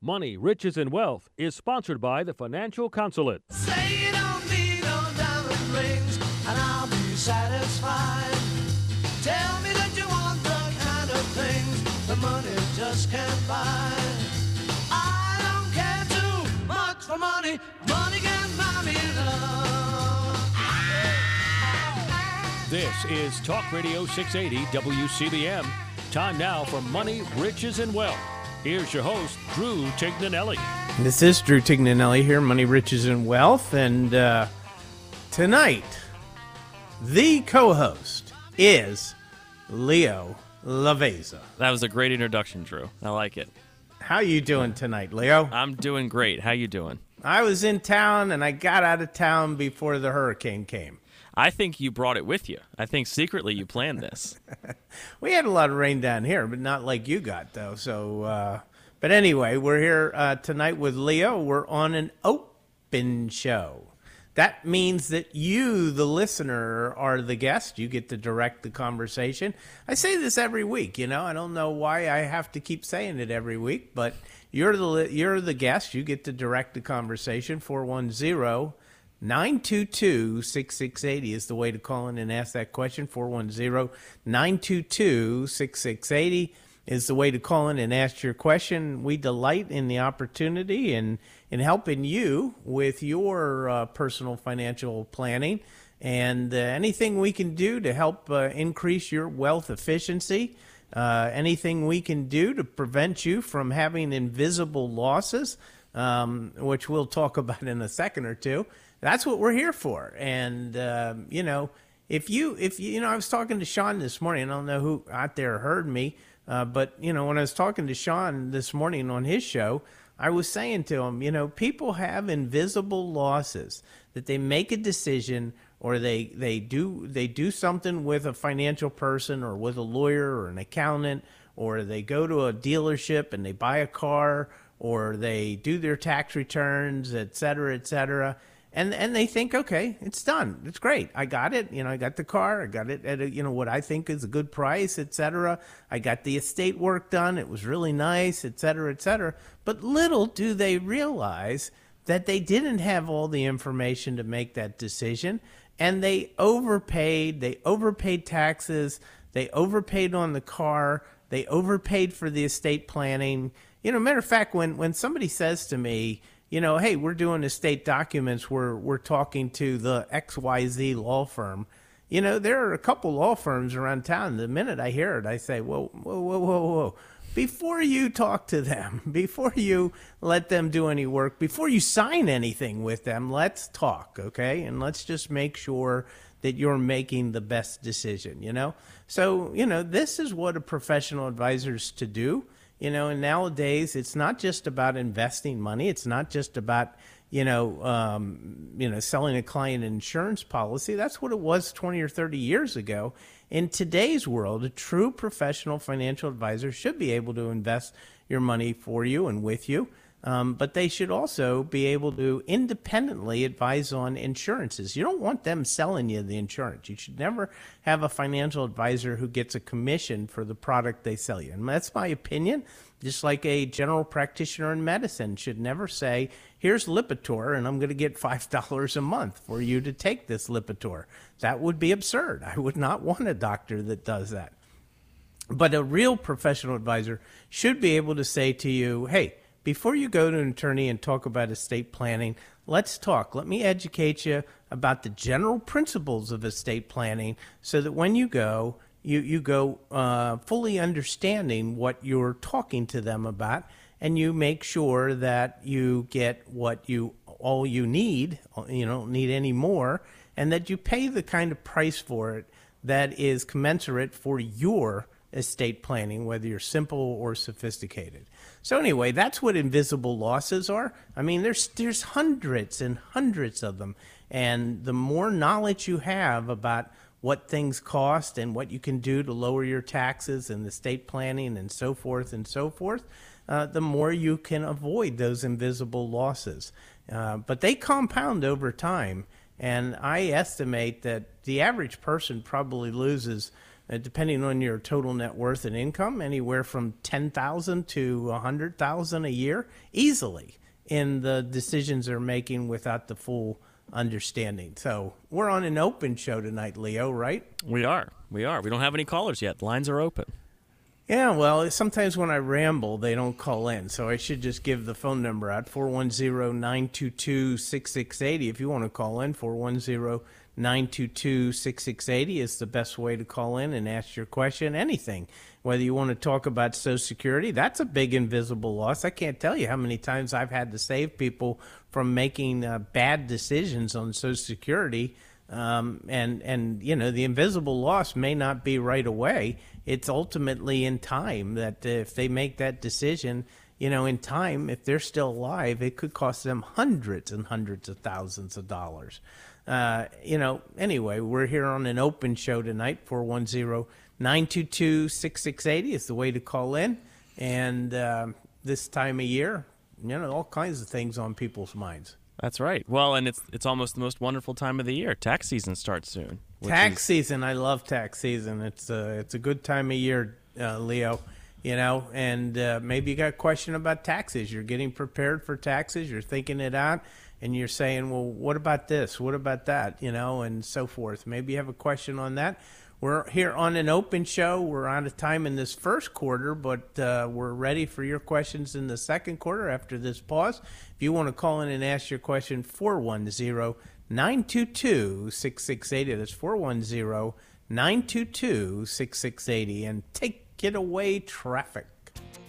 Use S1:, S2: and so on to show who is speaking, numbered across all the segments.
S1: Money, Riches, and Wealth is sponsored by the Financial Consulate.
S2: Say you don't no diamond rings, and I'll be satisfied. Tell me that you want the kind of things the money just can't buy. I don't care too much for money. Money can buy me love.
S1: This is Talk Radio 680 WCBM. Time now for Money, Riches, and Wealth. Here's your host, Drew Tignanelli.
S3: This is Drew Tignanelli here, Money, Riches, and Wealth. And uh, tonight, the co host is Leo Laveza.
S4: That was a great introduction, Drew. I like it.
S3: How you doing tonight, Leo?
S4: I'm doing great. How you doing?
S3: I was in town and I got out of town before the hurricane came.
S4: I think you brought it with you. I think secretly you planned this.
S3: We had a lot of rain down here, but not like you got though. So, uh, but anyway, we're here uh, tonight with Leo. We're on an open show. That means that you, the listener, are the guest. You get to direct the conversation. I say this every week. You know, I don't know why I have to keep saying it every week, but you're the you're the guest. You get to direct the conversation. Four one zero. 922 6680 is the way to call in and ask that question. 410 922 6680 is the way to call in and ask your question. We delight in the opportunity and in helping you with your uh, personal financial planning and uh, anything we can do to help uh, increase your wealth efficiency. Uh, anything we can do to prevent you from having invisible losses, um, which we'll talk about in a second or two that's what we're here for. And um, you know, if you if you, you know, I was talking to Sean this morning. I don't know who out there heard me, uh, but you know, when I was talking to Sean this morning on his show, I was saying to him, you know, people have invisible losses that they make a decision or they they do they do something with a financial person or with a lawyer or an accountant or they go to a dealership and they buy a car or they do their tax returns, et cetera, et cetera and and they think, okay, it's done. It's great. I got it. You know, I got the car. I got it at a, you know what I think is a good price, etc. I got the estate work done. It was really nice, etc., etc. But little do they realize that they didn't have all the information to make that decision, and they overpaid. They overpaid taxes. They overpaid on the car. They overpaid for the estate planning. You know, matter of fact, when when somebody says to me you know, hey, we're doing estate documents. We're we're talking to the XYZ law firm. You know, there are a couple law firms around town. The minute I hear it, I say, whoa, whoa, whoa, whoa, whoa. Before you talk to them, before you let them do any work, before you sign anything with them, let's talk, okay? And let's just make sure that you're making the best decision, you know? So, you know, this is what a professional advisor is to do. You know, and nowadays it's not just about investing money. It's not just about you know, um, you know, selling a client an insurance policy. That's what it was 20 or 30 years ago. In today's world, a true professional financial advisor should be able to invest your money for you and with you. Um, but they should also be able to independently advise on insurances. You don't want them selling you the insurance. You should never have a financial advisor who gets a commission for the product they sell you. And that's my opinion. Just like a general practitioner in medicine should never say, here's Lipitor, and I'm going to get $5 a month for you to take this Lipitor. That would be absurd. I would not want a doctor that does that. But a real professional advisor should be able to say to you, hey, before you go to an attorney and talk about estate planning, let's talk. Let me educate you about the general principles of estate planning so that when you go, you, you go uh, fully understanding what you're talking to them about and you make sure that you get what you all you need you don't need any more and that you pay the kind of price for it that is commensurate for your estate planning whether you're simple or sophisticated so anyway, that's what invisible losses are. I mean, there's there's hundreds and hundreds of them, and the more knowledge you have about what things cost and what you can do to lower your taxes and estate planning and so forth and so forth, uh, the more you can avoid those invisible losses. Uh, but they compound over time, and I estimate that the average person probably loses uh, depending on your total net worth and income, anywhere from ten thousand to a hundred thousand a year, easily in the decisions they're making without the full understanding. So we're on an open show tonight, Leo. Right?
S4: We are. We are. We don't have any callers yet. Lines are open.
S3: Yeah, well, sometimes when I ramble, they don't call in. So I should just give the phone number out 410 922 6680. If you want to call in, 410 922 6680 is the best way to call in and ask your question. Anything. Whether you want to talk about Social Security, that's a big invisible loss. I can't tell you how many times I've had to save people from making uh, bad decisions on Social Security. Um, and and you know the invisible loss may not be right away. It's ultimately in time that if they make that decision, you know, in time, if they're still alive, it could cost them hundreds and hundreds of thousands of dollars. Uh, you know, anyway, we're here on an open show tonight. 410 922 6680 is the way to call in. And uh, this time of year, you know, all kinds of things on people's minds.
S4: That's right. Well, and it's it's almost the most wonderful time of the year. Tax season starts soon.
S3: Tax
S4: is-
S3: season, I love tax season. It's a it's a good time of year, uh, Leo. You know, and uh, maybe you got a question about taxes. You're getting prepared for taxes. You're thinking it out, and you're saying, "Well, what about this? What about that?" You know, and so forth. Maybe you have a question on that. We're here on an open show. We're out of time in this first quarter, but uh, we're ready for your questions in the second quarter after this pause. If you want to call in and ask your question, 410 922 6680. That's 410 922 6680. And take it away, traffic.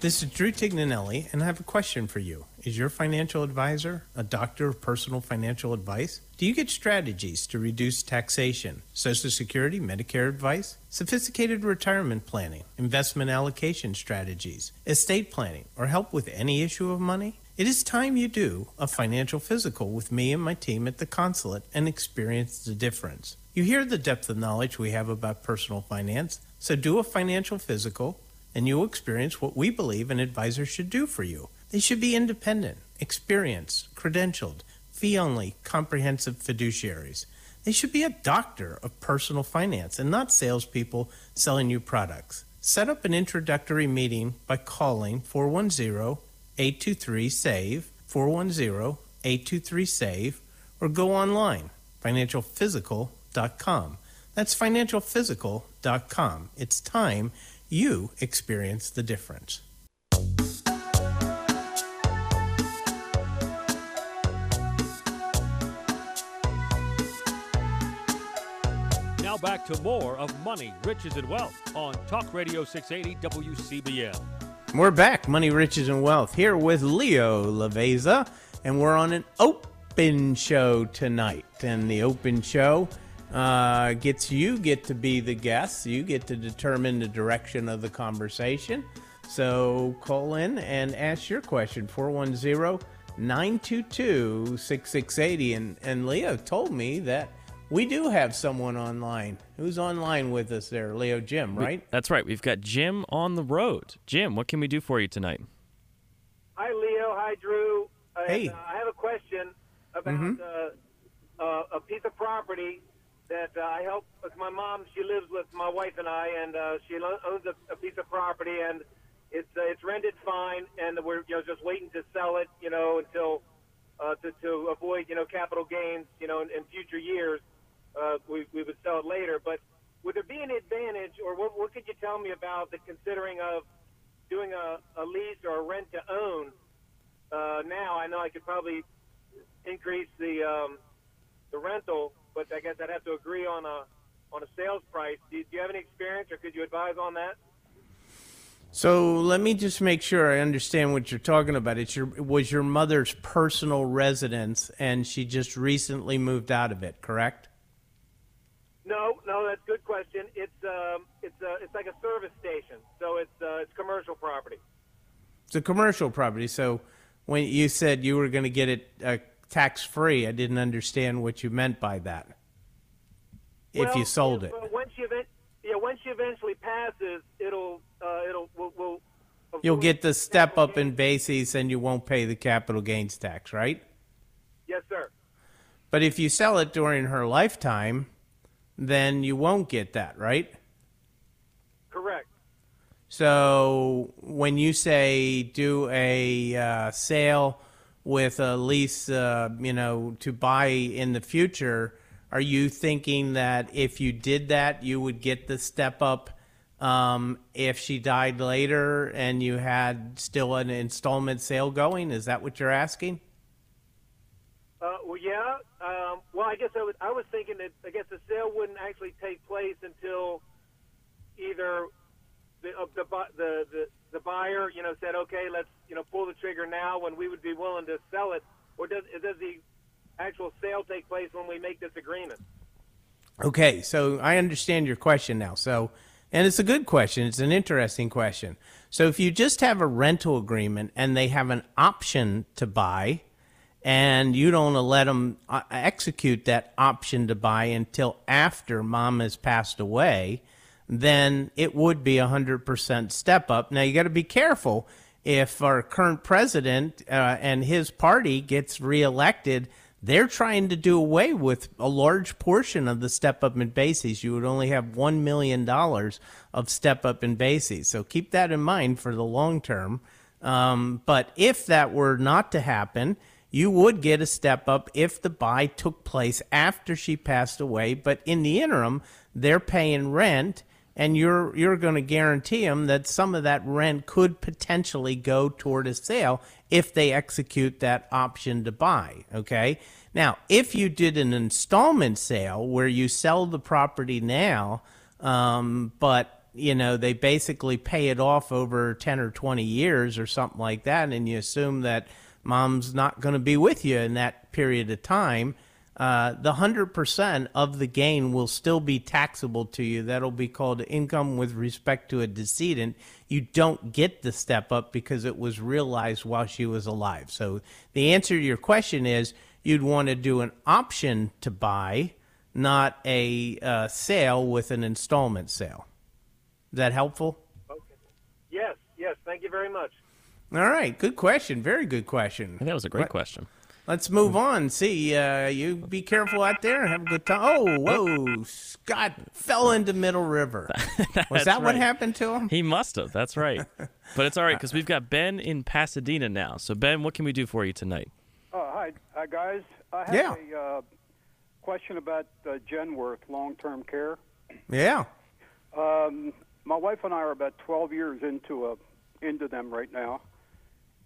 S3: This is Drew Tignanelli, and I have a question for you. Is your financial advisor a doctor of personal financial advice? Do you get strategies to reduce taxation, Social Security, Medicare advice, sophisticated retirement planning, investment allocation strategies, estate planning, or help with any issue of money? It is time you do a financial physical with me and my team at the consulate and experience the difference. You hear the depth of knowledge we have about personal finance, so do a financial physical and you'll experience what we believe an advisor should do for you. They should be independent, experienced, credentialed, fee only, comprehensive fiduciaries. They should be a doctor of personal finance and not salespeople selling you products. Set up an introductory meeting by calling 410 823 SAVE, 410 823 SAVE, or go online, financialphysical.com. That's financialphysical.com. It's time you experience the difference.
S1: Now back to more of Money, Riches, and Wealth on Talk Radio 680 WCBM.
S3: We're back, Money, Riches, and Wealth, here with Leo Laveza, and we're on an open show tonight. And the open show uh, gets you get to be the guest. You get to determine the direction of the conversation. So call in and ask your question, 410 922 6680. And and Leo told me that we do have someone online. Who's online with us there? Leo Jim, right?
S4: That's right. We've got Jim on the road. Jim, what can we do for you tonight?
S5: Hi, Leo. Hi, Drew. Uh,
S3: Hey.
S5: uh, I have a question about uh, uh, a piece of property that uh, I help with my mom. She lives with my wife and I, and uh, she owns a, a piece of property, and it's uh, it's rented fine, and we're you know just waiting to sell it, you know, until uh, to to avoid you know capital gains, you know, in, in future years. Uh, we we would sell it later, but would there be an advantage, or what, what could you tell me about the considering of doing a, a lease or a rent to own? Uh, now I know I could probably increase the um, the rental, but I guess I'd have to agree on a on a sales price. Do, do you have any experience, or could you advise on that?
S3: So let me just make sure I understand what you're talking about. It's your it was your mother's personal residence, and she just recently moved out of it, correct?
S5: No, no, that's a good question. It's um, it's uh, it's like a service station, so it's uh, it's commercial property.
S3: It's a commercial property. So when you said you were going to get it uh, tax free, I didn't understand what you meant by that. if
S5: Well,
S3: you sold it,
S5: once you yeah, once she eventually passes, it'll uh, it'll will will
S3: you'll get the step up in basis, and you won't pay the capital gains tax, right?
S5: Yes, sir.
S3: But if you sell it during her lifetime, then you won't get that, right?
S5: correct.
S3: So when you say do a uh, sale with a lease, uh, you know, to buy in the future, are you thinking that if you did that, you would get the step up um, if she died later and you had still an installment sale going? Is that what you're asking?
S5: Uh, well, yeah. Um, well, I guess I was, I was thinking that I guess the sale wouldn't actually take place until either the the, the the the buyer, you know, said, okay, let's you know pull the trigger now when we would be willing to sell it, or does does the actual sale take place when we make this agreement?
S3: Okay, so I understand your question now. So, and it's a good question. It's an interesting question. So, if you just have a rental agreement and they have an option to buy, and you don't let them uh, execute that option to buy until after mom has passed away, then it would be a 100% step up. Now, you got to be careful if our current president uh, and his party gets reelected. They're trying to do away with a large portion of the step up in basis. You would only have $1 million of step up in basis. So keep that in mind for the long term. Um, but if that were not to happen, you would get a step up if the buy took place after she passed away. But in the interim, they're paying rent, and you're you're going to guarantee them that some of that rent could potentially go toward a sale if they execute that option to buy. Okay. Now, if you did an installment sale where you sell the property now, um, but you know they basically pay it off over 10 or 20 years or something like that and you assume that mom's not going to be with you in that period of time, uh, the 100% of the gain will still be taxable to you. That'll be called income with respect to a decedent. You don't get the step up because it was realized while she was alive. So the answer to your question is you'd want to do an option to buy, not a uh, sale with an installment sale. Is that helpful?
S5: Okay. Yes, yes. Thank you very much.
S3: All right, good question. Very good question.
S4: I that was a great
S3: What-
S4: question.
S3: Let's move on. See, uh, you be careful out there and have a good time. Oh, whoa! Scott fell into Middle River. Was that what happened to him?
S4: He must have. That's right. But it's all right because we've got Ben in Pasadena now. So Ben, what can we do for you tonight?
S6: Oh, hi, hi guys. I have
S3: Yeah.
S6: a uh, question about uh, Genworth long-term care.
S3: Yeah.
S6: Um, my wife and I are about 12 years into a into them right now,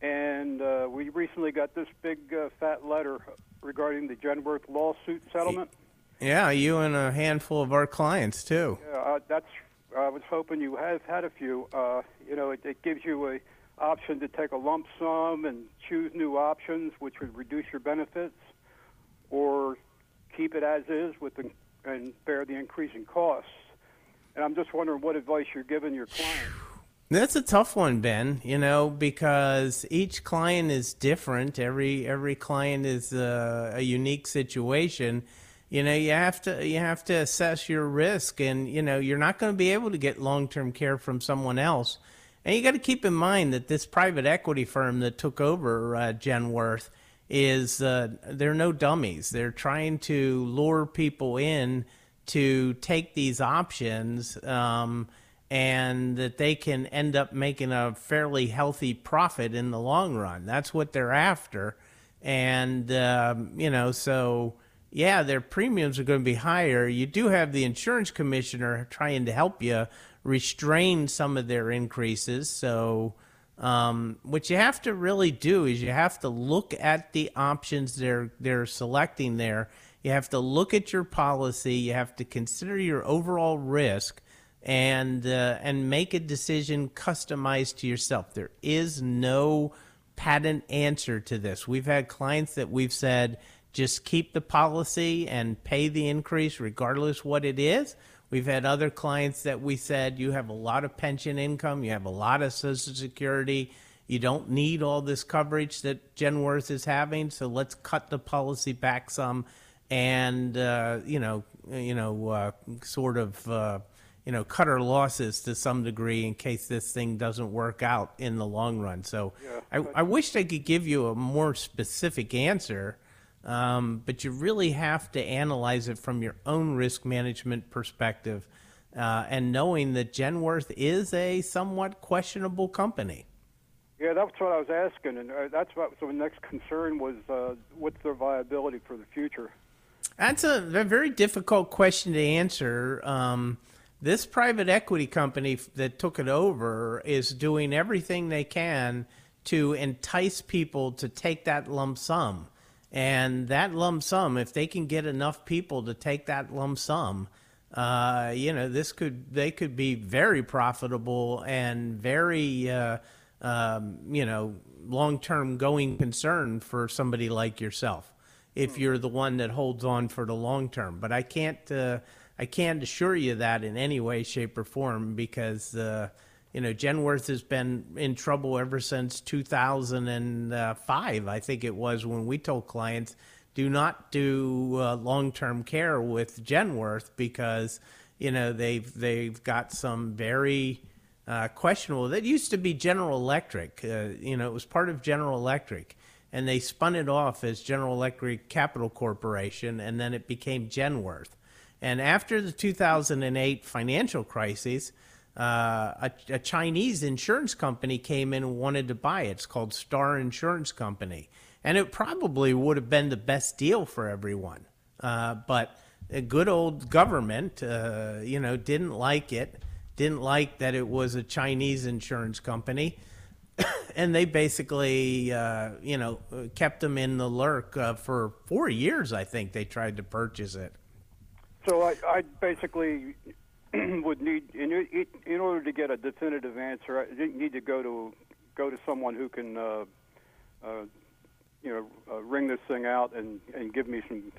S6: and uh, we recently got this big uh, fat letter regarding the Genworth lawsuit settlement.
S3: Yeah, you and a handful of our clients too.
S6: Yeah, uh, that's. I was hoping you have had a few. Uh, you know, it, it gives you a option to take a lump sum and choose new options, which would reduce your benefits, or keep it as is with the, and bear the increasing costs. And I'm just wondering what advice you're giving your clients.
S3: That's a tough one, Ben. You know, because each client is different. Every every client is a, a unique situation. You know, you have to you have to assess your risk, and you know, you're not going to be able to get long term care from someone else. And you got to keep in mind that this private equity firm that took over uh, Genworth is uh, they're no dummies. They're trying to lure people in to take these options. Um, and that they can end up making a fairly healthy profit in the long run. That's what they're after. And, um, you know, so yeah, their premiums are going to be higher. You do have the insurance commissioner trying to help you restrain some of their increases. So, um, what you have to really do is you have to look at the options they're they're selecting there. You have to look at your policy. You have to consider your overall risk and uh, and make a decision customized to yourself. There is no patent answer to this. We've had clients that we've said just keep the policy and pay the increase regardless what it is. We've had other clients that we said you have a lot of pension income, you have a lot of social security, you don't need all this coverage that Genworth is having, so let's cut the policy back some and uh, you know, you know, uh, sort of uh, you know, cut our losses to some degree in case this thing doesn't work out in the long run. So I, I wish I could give you a more specific answer, um, but you really have to analyze it from your own risk management perspective. uh, and knowing that Genworth is a somewhat questionable company.
S6: Yeah, that's what I was asking, and uh, that's what. So the next concern was, uh, what's their viability for the future?
S3: That's a, a very difficult question to answer. Um, this private equity company that took it over is doing everything they can to entice people to take that lump sum. And that lump sum, if they can get enough people to take that lump sum, uh, you know, this could they could be very profitable and very, uh, um, you know, long term going concern for somebody like yourself if you're the one that holds on for the long term. But I can't uh, I can't assure you that in any way, shape, or form because uh, you know Genworth has been in trouble ever since 2005. I think it was when we told clients do not do uh, long term care with Genworth because you know they've they've got some very uh, questionable. That used to be General Electric. Uh, you know, it was part of General Electric, and they spun it off as General Electric Capital Corporation, and then it became Genworth. And after the 2008 financial crisis, uh, a, a Chinese insurance company came in and wanted to buy it. It's called Star Insurance Company, and it probably would have been the best deal for everyone. Uh, but a good old government, uh, you know, didn't like it. Didn't like that it was a Chinese insurance company, and they basically, uh, you know, kept them in the lurk uh, for four years. I think they tried to purchase it.
S6: So I, I basically would need, in, in order to get a definitive answer, I need to go to go to someone who can, uh, uh, you know, uh, ring this thing out and, and give me some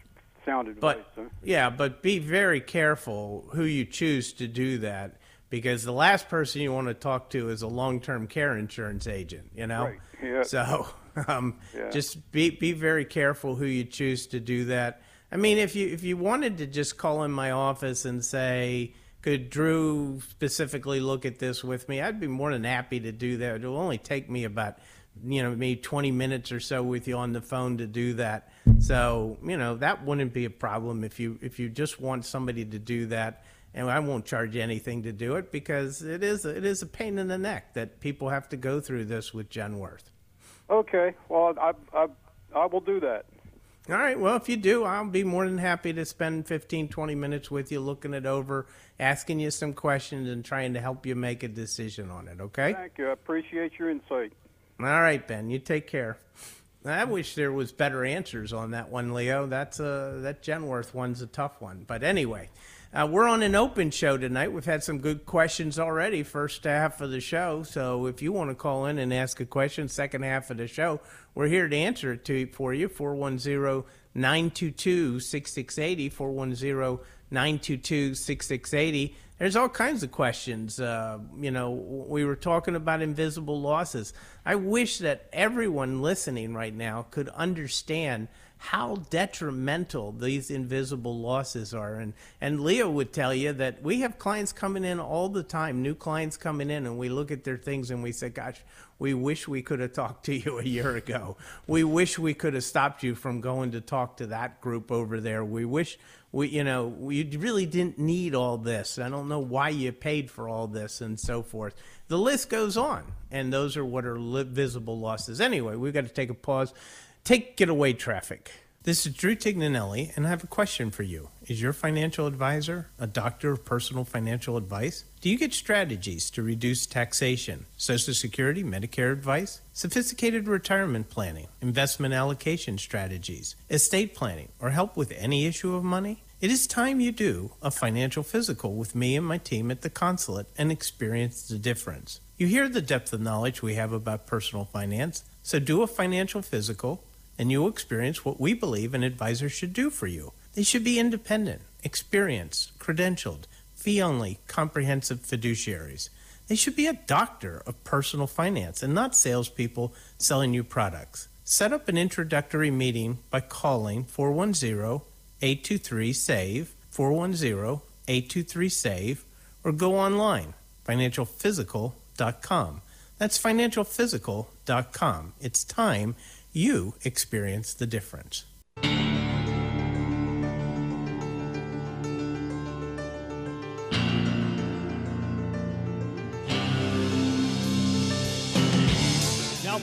S6: sound advice.
S3: But
S6: huh?
S3: yeah, but be very careful who you choose to do that because the last person you want to talk to is a long-term care insurance agent. You know,
S6: Right, yeah.
S3: so um,
S6: Yeah.
S3: just be be very careful who you choose to do that. I mean, if you if you wanted to just call in my office and say. Could Drew specifically look at this with me? I'd be more than happy to do that. It'll only take me about, you know, maybe 20 minutes or so with you on the phone to do that. So, you know, that wouldn't be a problem if you if you just want somebody to do that. And I won't charge anything to do it because it is it is a pain in the neck that people have to go through this with Genworth.
S6: Okay, well, I, I, I will do that.
S3: All right. Well, if you do, I'll be more than happy to spend 15, 20 minutes with you looking it over, asking you some questions, and trying to help you make a decision on it. Okay?
S6: Thank you. I appreciate your insight.
S3: All right, Ben. You take care. I wish there was better answers on that one, Leo. That's a that Genworth one's a tough one. But anyway, uh, we're on an open show tonight. We've had some good questions already, first half of the show. So if you want to call in and ask a question, second half of the show, we're here to answer it to for you. 410 922 6680. 410 922 6680. There's all kinds of questions. Uh, you know, we were talking about invisible losses. I wish that everyone listening right now could understand how detrimental these invisible losses are. And, and Leo would tell you that we have clients coming in all the time, new clients coming in, and we look at their things and we say, gosh, we wish we could have talked to you a year ago. We wish we could have stopped you from going to talk to that group over there. We wish we, you know, we really didn't need all this. I don't know why you paid for all this and so forth. The list goes on, and those are what are visible losses. Anyway, we've got to take a pause. Take getaway traffic. This is Drew Tignanelli, and I have a question for you. Is your financial advisor a doctor of personal financial advice? Do you get strategies to reduce taxation, Social Security, Medicare advice, sophisticated retirement planning, investment allocation strategies, estate planning, or help with any issue of money? It is time you do a financial physical with me and my team at the consulate and experience the difference. You hear the depth of knowledge we have about personal finance, so do a financial physical and you'll experience what we believe an advisor should do for you. They should be independent, experienced, credentialed, fee only, comprehensive fiduciaries. They should be a doctor of personal finance and not salespeople selling you products. Set up an introductory meeting by calling 410 823 SAVE, 410 823 SAVE, or go online, financialphysical.com. That's financialphysical.com. It's time you experience the difference.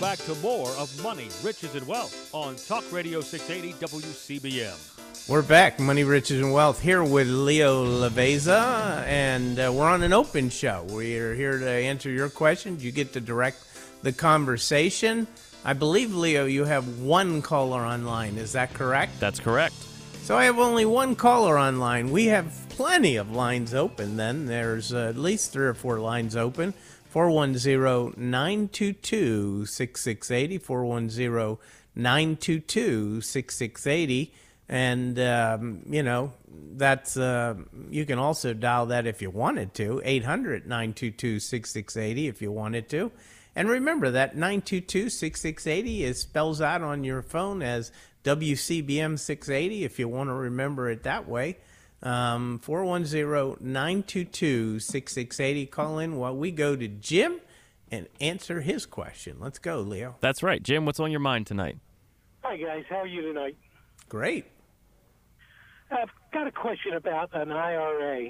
S1: Back to more of Money, Riches, and Wealth on Talk Radio 680 WCBM.
S3: We're back, Money, Riches, and Wealth, here with Leo Laveza, and uh, we're on an open show. We're here to answer your questions. You get to direct the conversation. I believe, Leo, you have one caller online. Is that correct?
S4: That's correct.
S3: So I have only one caller online. We have plenty of lines open then. There's uh, at least three or four lines open. 410-922-6680, 410-922-6680. And, um, you know, that's, uh, you can also dial that if you wanted to, 800-922-6680 if you wanted to. And remember that 922-6680 is spells out on your phone as WCBM 680 if you want to remember it that way. Um, 410-922-6680. Call in while we go to Jim and answer his question. Let's go, Leo.
S4: That's right. Jim, what's on your mind tonight?
S7: Hi guys, how are you tonight?
S3: Great.
S7: I've got a question about an IRA.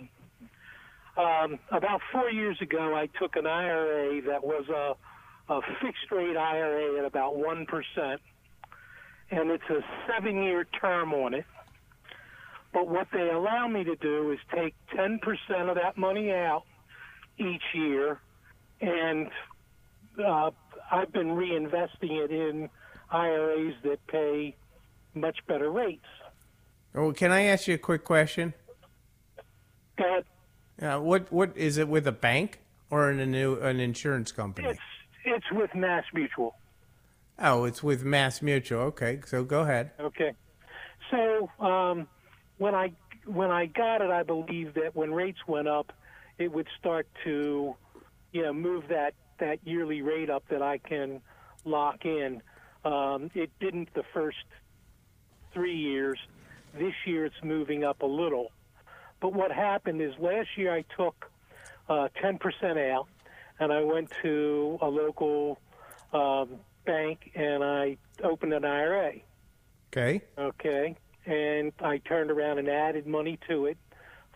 S7: Um, about four years ago, I took an IRA that was a, a fixed rate IRA at about one percent, and it's a seven year term on it. But what they allow me to do is take ten percent of that money out each year, and uh, I've been reinvesting it in IRAs that pay much better rates.
S3: Oh, can I ask you a quick question?
S7: Go ahead.
S3: Uh, what what is it with a bank or in a new an insurance company?
S7: It's it's with Mass Mutual.
S3: Oh, it's with Mass Mutual. Okay, so go ahead.
S7: Okay. So um, when I when I got it, I believe that when rates went up, it would start to, you know, move that that yearly rate up that I can lock in. Um, it didn't the first three years. This year, it's moving up a little. But what happened is last year I took uh, 10% out, and I went to a local um, bank and I opened an IRA.
S3: Okay.
S7: Okay. And I turned around and added money to it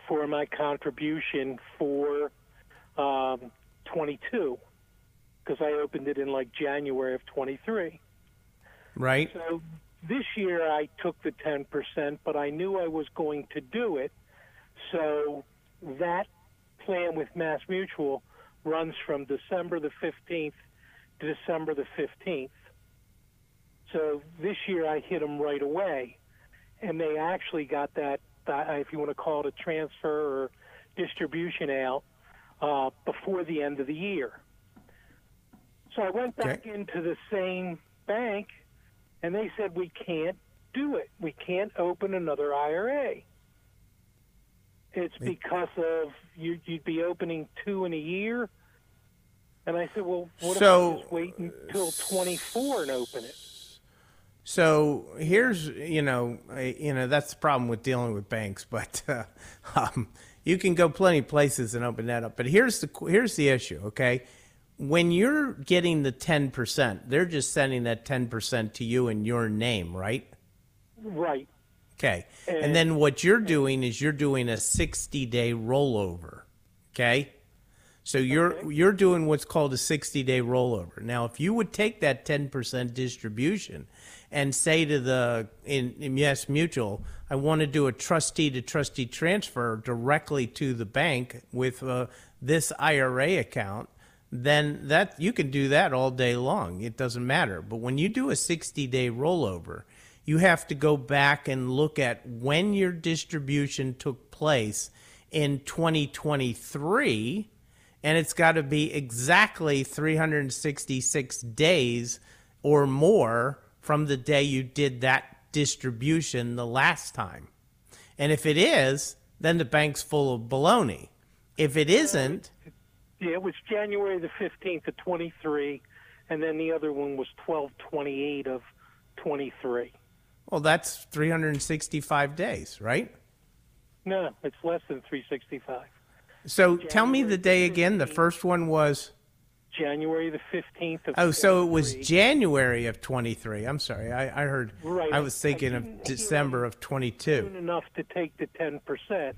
S7: for my contribution for um, 22 because I opened it in like January of 23.
S3: Right.
S7: So this year I took the 10%, but I knew I was going to do it. So that plan with Mass Mutual runs from December the 15th to December the 15th. So this year I hit them right away, and they actually got that, that if you want to call it a transfer or distribution out, uh, before the end of the year. So I went back
S3: Okay.
S7: into the same bank, and they said we can't do it. We can't open another IRA. It's because of you, you'd be opening two in a year. And I said, well, what
S3: So-
S7: if I just wait until 24 and open it?
S3: So here's, you know, you know that's the problem with dealing with banks, but uh, um, you can go plenty of places and open that up. But here's the here's the issue, okay? When you're getting the ten percent, they're just sending that ten percent to you in your name, right?
S7: Right.
S3: Okay. And
S7: And-
S3: then what you're doing is you're doing a 60 day rollover. Okay. So you're you're doing what's called a 60 day rollover. Now, if you would take that 10% distribution and say to the in, in Yes Mutual, I want to do a trustee to trustee transfer directly to the bank with uh, this IRA account, then that you can do that all day long. It doesn't matter. But when you do a 60 day rollover, you have to go back and look at when your distribution took place in 2023 and it's got to be exactly 366 days or more from the day you did that distribution the last time. And if it is, then the bank's full of baloney. If it isn't,
S7: Yeah, it was January the 15th of 23, and then the other one was 1228 of 23.
S3: well, that's 365 days, right?
S7: No, it's less than 365.
S3: So tell me the day again. The first one was
S7: January the 15th of
S3: oh, so it was January of 23. I'm sorry, I, I heard.
S7: Right.
S3: I was thinking
S7: I
S3: of December of 22.
S7: enough to take the 10%.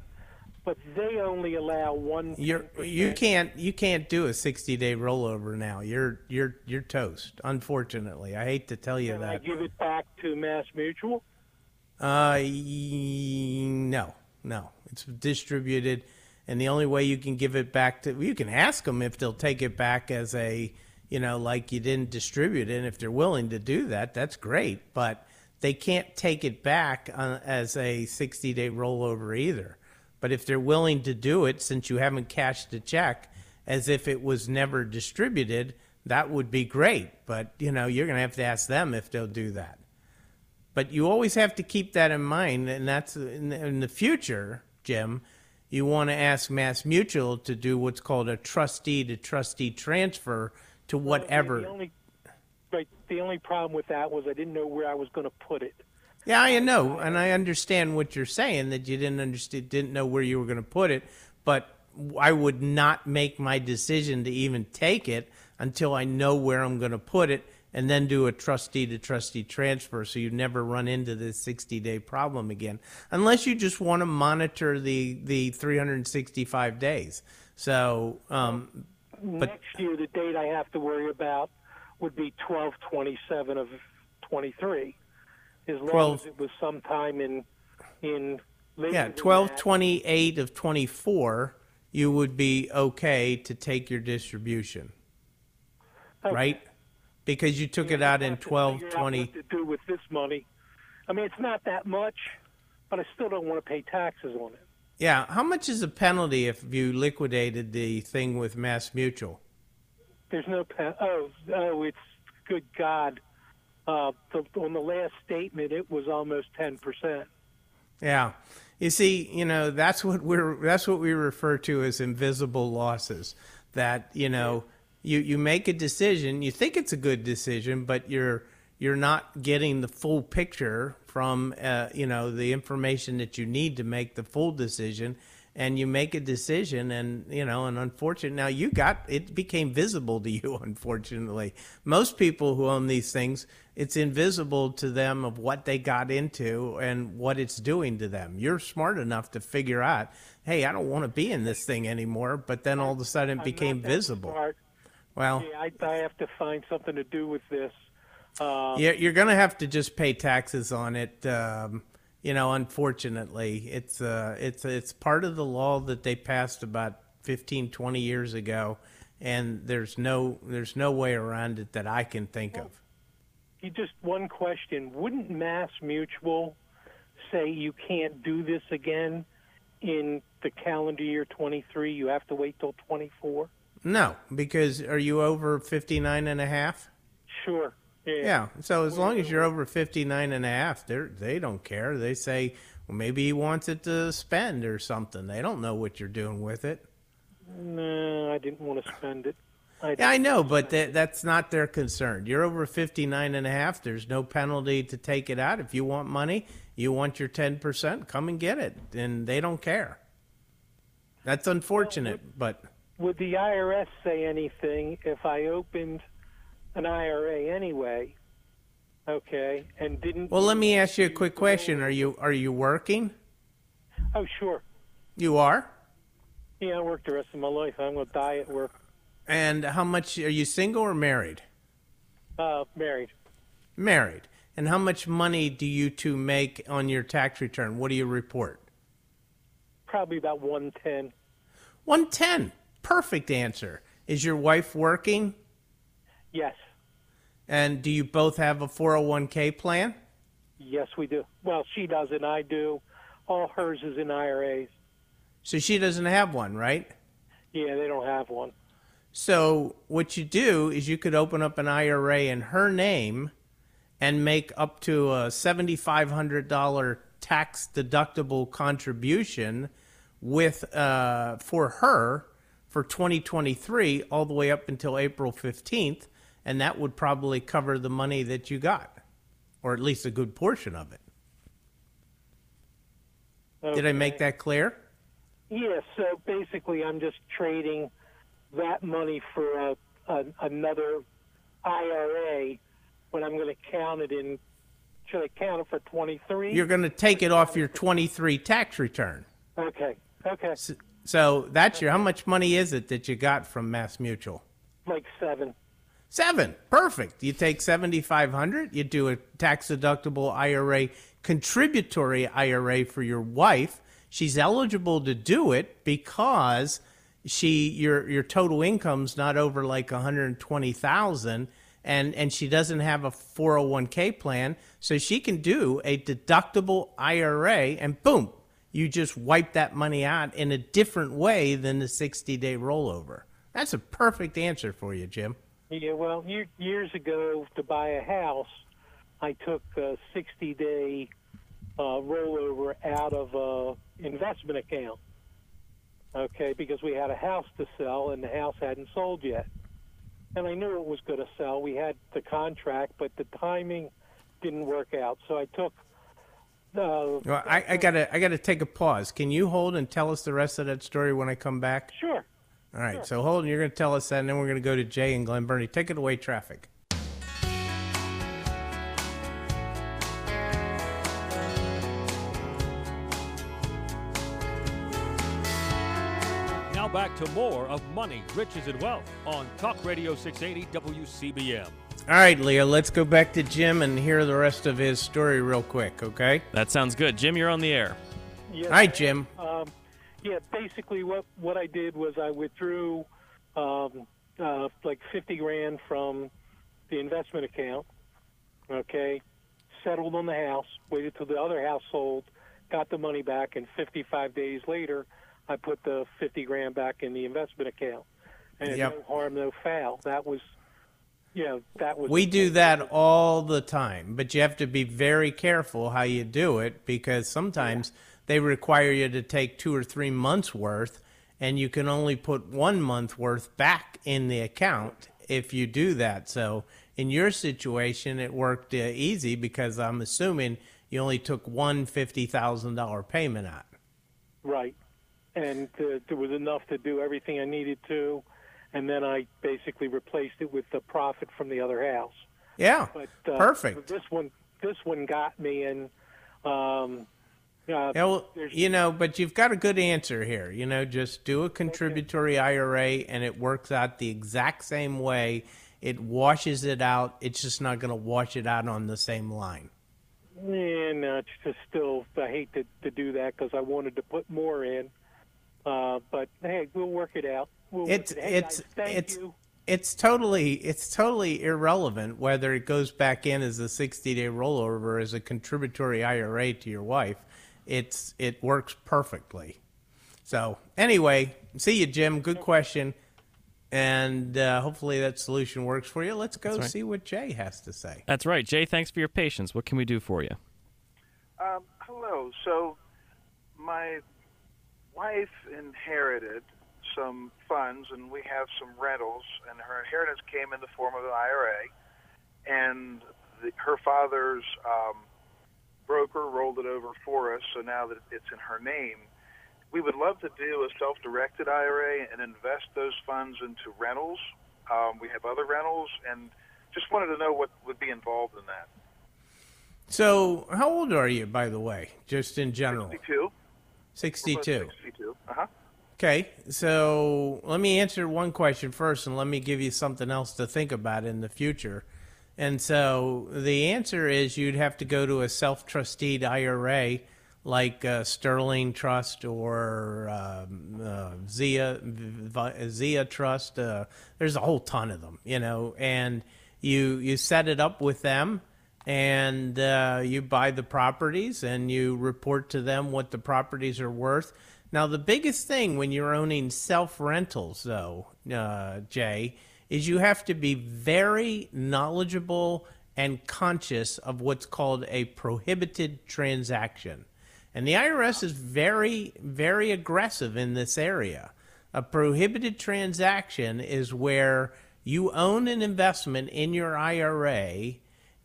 S7: but they only allow one.
S3: You're you can't you can't do a 60 day rollover now. You're you're you're toast. Unfortunately, I hate to tell you
S7: Can I
S3: that.
S7: give it back to Mass Mutual?
S3: Uh, no, no. It's distributed, and the only way you can give it back to you can ask them if they'll take it back as a, you know, like you didn't distribute it. And if they're willing to do that, that's great. But they can't take it back uh, as a 60 day rollover either. But if they're willing to do it, since you haven't cashed the check, as if it was never distributed, that would be great. But you know, you're going to have to ask them if they'll do that. But you always have to keep that in mind, and that's in in the future, Jim. You want to ask Mass Mutual to do what's called a trustee to trustee transfer to whatever.
S7: The only, right, the only problem with that was I didn't know where I was going to put it.
S3: Yeah, I know, and I understand what you're saying that you didn't understand, didn't know where you were going to put it, but I would not make my decision to even take it until I know where I'm going to put it, and then do a trustee to trustee transfer, so you never run into this 60 day problem again, unless you just want to monitor the the 365 days. So, um, But-
S7: Next year, the date I have to worry about would be twelve twenty-seven of twenty-three. As long
S3: 12
S7: as it was sometime in in later
S3: yeah,
S7: than
S3: 12
S7: that.
S3: 28 of 24, you would be okay to take your distribution,
S7: Okay.
S3: right? Because you took it out in
S7: Have to
S3: 12
S7: figure out
S3: 20.
S7: What to do with this money? I mean, it's not that much, but I still don't want to pay taxes on it.
S3: Yeah, how much is a penalty if you liquidated the thing with Mass Mutual?
S7: There's no pe- oh oh it's good God. Uh, the, on the last statement, it was almost ten percent.
S3: Yeah. You see, you know, that's what we're that's what we refer to as invisible losses. That, you know, you, you make a decision, you think it's a good decision, but you're you're not getting the full picture from uh, you know, the information that you need to make the full decision. And you make a decision and you know and unfortunately now you got it became visible to you unfortunately. Most people who own these things it's invisible to them of what they got into and what it's doing to them. You're smart enough to figure out hey i don't want to be in this thing anymore but then all of a sudden it
S7: I'm
S3: became visible.
S7: smart.
S3: Well
S7: I, I have to find something to do with this. Uh,
S3: Yeah, you're going to have to just pay taxes on it. Um, you know, unfortunately, it's uh, it's it's part of the law that they passed about 15, 20 years ago, and there's no there's no way around it that I can think of.
S7: you just one question: Wouldn't Mass Mutual say you can't do this again in the calendar year 23? You have to wait till 24.
S3: No, because are you over 59 and a half?
S7: Sure. Yeah.
S3: Yeah. So as long as you're over 59 and a half, they they don't care. They say, well, maybe he wants it to spend or something. They don't know what you're doing with it.
S7: No, I didn't want to spend it. I
S3: Yeah, I know, but that, that's not their concern. You're over 59 and a half. There's no penalty to take it out. If you want money, you want your 10%, come and get it. And they don't care. That's unfortunate, but
S7: Would the IRS say anything if I opened an IRA anyway? Okay, and didn't.
S3: well, let me ask you a quick question. Are you are you working?
S7: Oh, sure.
S3: You are?
S7: Yeah, I work the rest of my life. I'm going to die at work.
S3: And how much are you single or married?
S7: Uh, married.
S3: Married. And how much money do you two make on your tax return? What do you report?
S7: Probably about 110.
S3: 110. Perfect answer. Is your wife working?
S7: Yes.
S3: And do you both have a 401k plan?
S7: Yes, we do. Well, she does and I do. All hers is in IRAs.
S3: So she doesn't have one, right?
S7: Yeah, they don't have one.
S3: So what you do is you could open up an IRA in her name and make up to a $7500 tax deductible contribution with uh, for her for 2023 all the way up until April 15th and that would probably cover the money that you got or at least a good portion of it. Did I make that clear?
S7: Yeah, so basically, I'm just trading that money for a, a, another IRA when I'm going to count it in. Should I count it for 23?
S3: You're going to take it off your 23 tax return.
S7: okay. Okay,
S3: So that's your. How much money is it that you got from Mass Mutual?
S7: like seven.
S3: Seven. Perfect. You take seventy five hundred. You do a tax deductible IRA, contributory IRA for your wife. She's eligible to do it because she your your total income's not over like one hundred twenty thousand, and and she doesn't have a four hundred one k plan, so she can do a deductible IRA, and boom, you just wipe that money out in a different way than the sixty day rollover. That's a perfect answer for you, Jim.
S7: Yeah, well, years ago to buy a house, I took a 60 day uh, rollover out of a investment account. Okay, because we had a house to sell and the house hadn't sold yet. And I knew it was going to sell. We had the contract, but the timing didn't work out. So I took. Uh,
S3: Well, I, I gotta I gotta take a pause. Can you hold and tell us the rest of that story when I come back?
S7: sure.
S3: All right. So hold, and you're gonna tell us that, and then we're gonna go to Jay and Glen Burnie. Take it away, traffic.
S1: Now back to more of Money, Riches, and Wealth on Talk Radio 680 WCBM.
S3: All right, Leo. Let's go back to Jim and hear the rest of his story real quick. Okay.
S4: That sounds good. Jim, you're on the air.
S7: Yes,
S3: All right, Jim.
S7: Um, yeah, basically what what I did was I withdrew um, uh, like fifty grand from the investment account. Okay, settled on the house, waited till the other house sold, got the money back, and fifty five days later, I put the fifty grand back in the investment account. And
S3: Yep.
S7: no harm, no foul. That was, you know, that was.
S3: We do that all the time, but you have to be very careful how you do it because sometimes they require you to take two or three months worth, and you can only put one month worth back in the account if you do that. So in your situation, it worked uh, easy because I'm assuming you only took one fifty thousand dollar payment out.
S7: Right. And uh, there was enough to do everything I needed to. And then I basically replaced it with the profit from the other house.
S3: Yeah,
S7: But uh,
S3: perfect.
S7: This one, this one got me, and um, uh,
S3: Yeah, well, you know, but you've got a good answer here. You know, just do a contributory IRA and it works out the exact same way. It washes it out. It's just not going to wash it out on the same line.
S7: and uh, it's just still, I hate to, to do that because I wanted to put more in. Uh, but hey, we'll work it out. We'll
S3: It's
S7: it- hey,
S3: it's
S7: guys,
S3: it's
S7: you.
S3: it's totally it's totally irrelevant whether it goes back in as a 60 day rollover as a contributory IRA to your wife. It's it works perfectly. So anyway, see you, Jim. Good question, and uh, hopefully that solution works for you. Let's go
S4: right.
S3: see what Jay has to say.
S4: That's right. Jay, thanks for your patience. What can we do for you?
S8: Um, hello. So, my wife inherited some funds, and we have some rentals, and her inheritance came in the form of an IRA, and the, her father's um, broker rolled it over for us, so now that it's in her name. We would love to do a self-directed IRA and invest those funds into rentals. Um, we have other rentals, and just wanted to know what would be involved in that.
S3: So, how old are you, by the way, just in general?
S8: 62.
S3: 62.
S8: 62. Uh-huh.
S3: Okay, so let me answer one question first, and let me give you something else to think about in the future. And so the answer is you'd have to go to a self-trusted IRA like uh, Sterling Trust or um, uh, Zia Zia Trust. Uh, there's a whole ton of them, you know, and you you set it up with them and uh, you buy the properties and you report to them what the properties are worth. Now, the biggest thing when you're owning self rentals, though, uh, Jay, is you have to be very knowledgeable and conscious of what's called a prohibited transaction. And the IRS is very, very aggressive in this area. A prohibited transaction is where you own an investment in your IRA,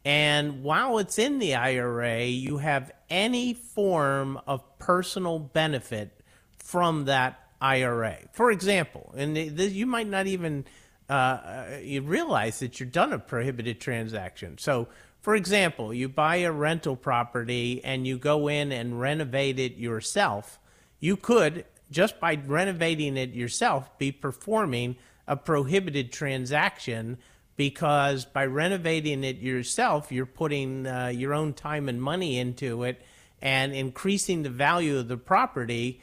S3: and while it's in the IRA, you have any form of personal benefit from that IRA. For example, and you might not even uh, uh, you realize that you're done a prohibited transaction. So, for example, you buy a rental property and you go in and renovate it yourself. You could just by renovating it yourself, be performing a prohibited transaction because by renovating it yourself, you're putting uh, your own time and money into it and increasing the value of the property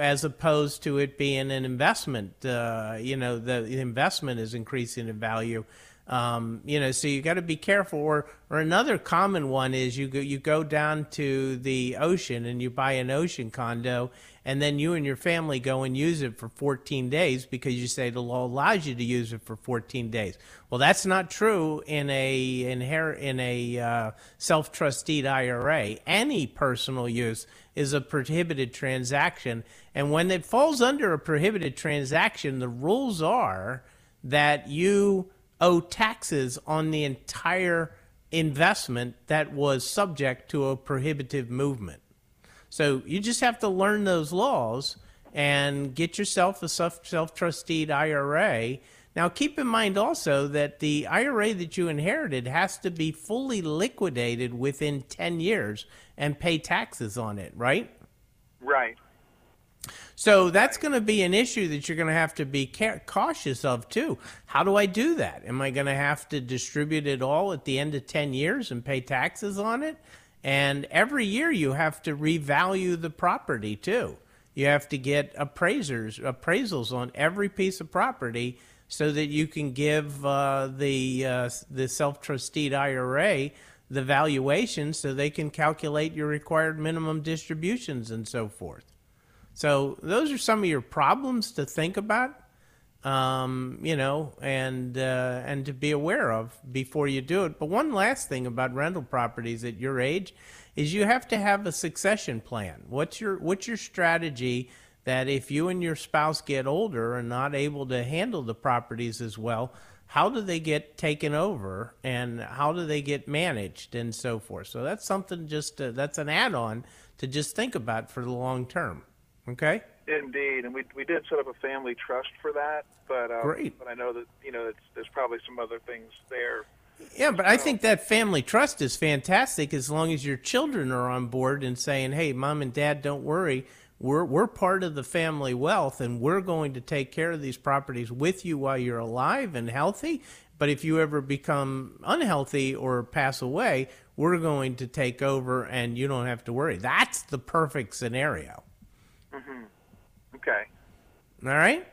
S3: as opposed to it being an investment. Uh, you know, the, the investment is increasing in value. Um, you know, so you got to be careful. Or, or another common one is you go you go down to the ocean and you buy an ocean condo, and then you and your family go and use it for 14 days because you say the law allows you to use it for 14 days. Well, that's not true in a inher- in a uh, self trusteed IRA. Any personal use is a prohibited transaction, and when it falls under a prohibited transaction, the rules are that you owe taxes on the entire investment that was subject to a prohibitive movement. So you just have to learn those laws and get yourself a self trusteed IRA. Now, keep in mind also that the IRA that you inherited has to be fully liquidated within 10 years and pay taxes on it, right?
S8: Right.
S3: So that's going to be an issue that you're going to have to be cautious of too. How do I do that? Am I going to have to distribute it all at the end of 10 years and pay taxes on it? And every year you have to revalue the property too. You have to get appraisers appraisals on every piece of property so that you can give uh, the uh, the self trusteed IRA the valuation so they can calculate your required minimum distributions and so forth. So those are some of your problems to think about, um, you know, and uh, and to be aware of before you do it. But one last thing about rental properties at your age is you have to have a succession plan. What's your what's your strategy that if you and your spouse get older and not able to handle the properties as well, how do they get taken over and how do they get managed and so forth? So that's something just to, that's an add-on to just think about for the long term. Okay.
S8: Indeed, and we we did set up a family trust for that, but um,
S3: Great.
S8: But I know that you know it's, there's probably some other things there.
S3: Yeah, but I think that family trust is fantastic as long as your children are on board and saying, "Hey, mom and dad, don't worry. We're we're part of the family wealth, and we're going to take care of these properties with you while you're alive and healthy. But if you ever become unhealthy or pass away, we're going to take over, and you don't have to worry." That's the perfect scenario. Mm-hmm.
S8: Okay.
S3: All right.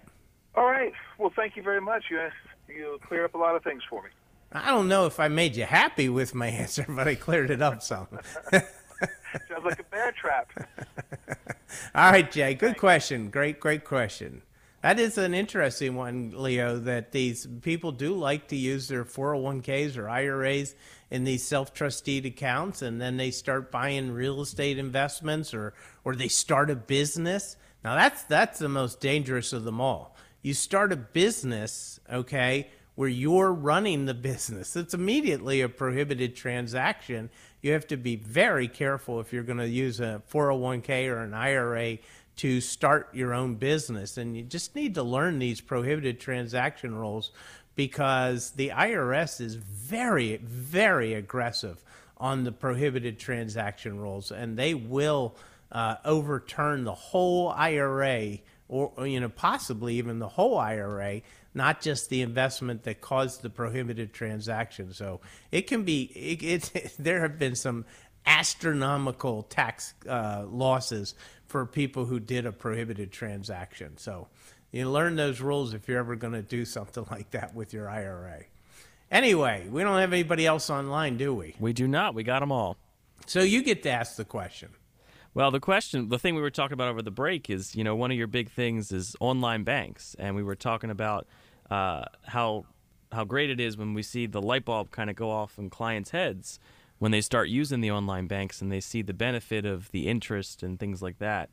S8: All right. Well, thank you very much. You you clear up a lot of things for me.
S3: I don't know if I made you happy with my answer, but I cleared it up some.
S8: Sounds like a bear trap.
S3: All right, Jay. Good question. Great, great question. That is an interesting one, Leo, that these people do like to use their 401ks or IRAs in these self trusted accounts, and then they start buying real estate investments or, or they start a business. Now, that's, that's the most dangerous of them all. You start a business, okay, where you're running the business. It's immediately a prohibited transaction. You have to be very careful if you're going to use a 401k or an IRA to start your own business. And you just need to learn these prohibited transaction rules because the IRS is very, very aggressive on the prohibited transaction rules, and they will uh, overturn the whole IRA or, you know, possibly even the whole IRA, not just the investment that caused the prohibited transaction. So it can be, it, it there have been some astronomical tax uh, losses for people who did a prohibited transaction. So you learn those rules if you're ever going to do something like that with your IRA. Anyway, we don't have anybody else online, do we?
S4: We do not. We got them all.
S3: So you get to ask the question.
S4: Well, the question, the thing we were talking about over the break is, you know, one of your big things is online banks, and we were talking about uh, how how great it is when we see the light bulb kind of go off in clients' heads when they start using the online banks and they see the benefit of the interest and things like that.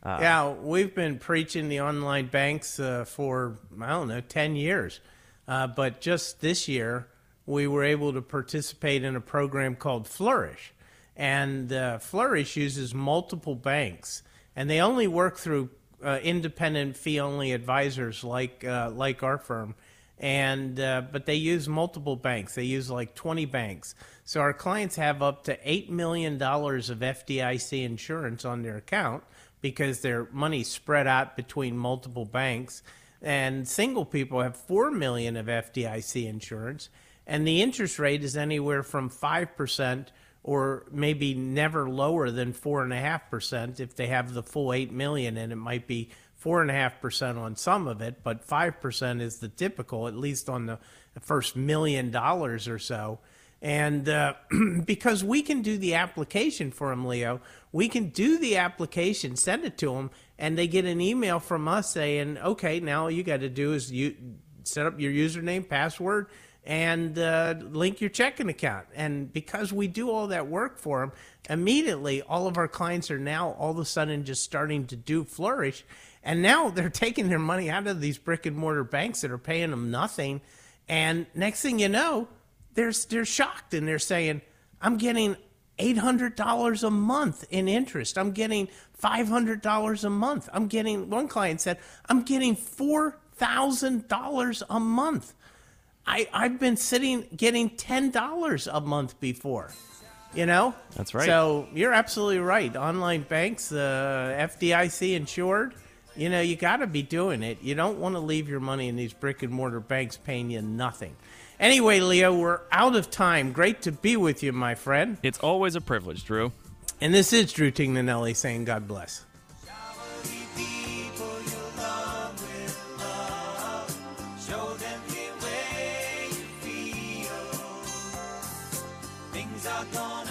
S3: Uh, yeah, we've been preaching the online banks uh, for I don't know ten years, uh, but just this year we were able to participate in a program called Flourish, and uh, Flourish uses multiple banks, and they only work through uh, independent fee-only advisors like uh, like our firm, and uh, but they use multiple banks. They use like twenty banks. So our clients have up to eight million dollars of FDIC insurance on their account because their money's spread out between multiple banks. And single people have 4 million of FDIC insurance, and the interest rate is anywhere from 5% or maybe never lower than 4.5% if they have the full 8 million, and it might be 4.5% on some of it, but 5% is the typical, at least on the first million dollars or so. And uh, because we can do the application for them, Leo, we can do the application, send it to them, and they get an email from us saying, okay, now all you got to do is you set up your username, password, and uh, link your checking account. And because we do all that work for them, immediately all of our clients are now all of a sudden just starting to do flourish. And now they're taking their money out of these brick and mortar banks that are paying them nothing. And next thing you know, they're, they're shocked and they're saying, I'm getting $800 a month in interest. I'm getting $500 a month. I'm getting, one client said, I'm getting $4,000 a month. I, I've been sitting getting $10 a month before. You know?
S4: That's right.
S3: So you're absolutely right. Online banks, uh, FDIC insured, you know, you got to be doing it. You don't want to leave your money in these brick and mortar banks paying you nothing. Anyway, Leo, we're out of time. Great to be with you, my friend.
S4: It's always a privilege, Drew.
S3: And this is Drew Tignanelli saying God bless.
S2: people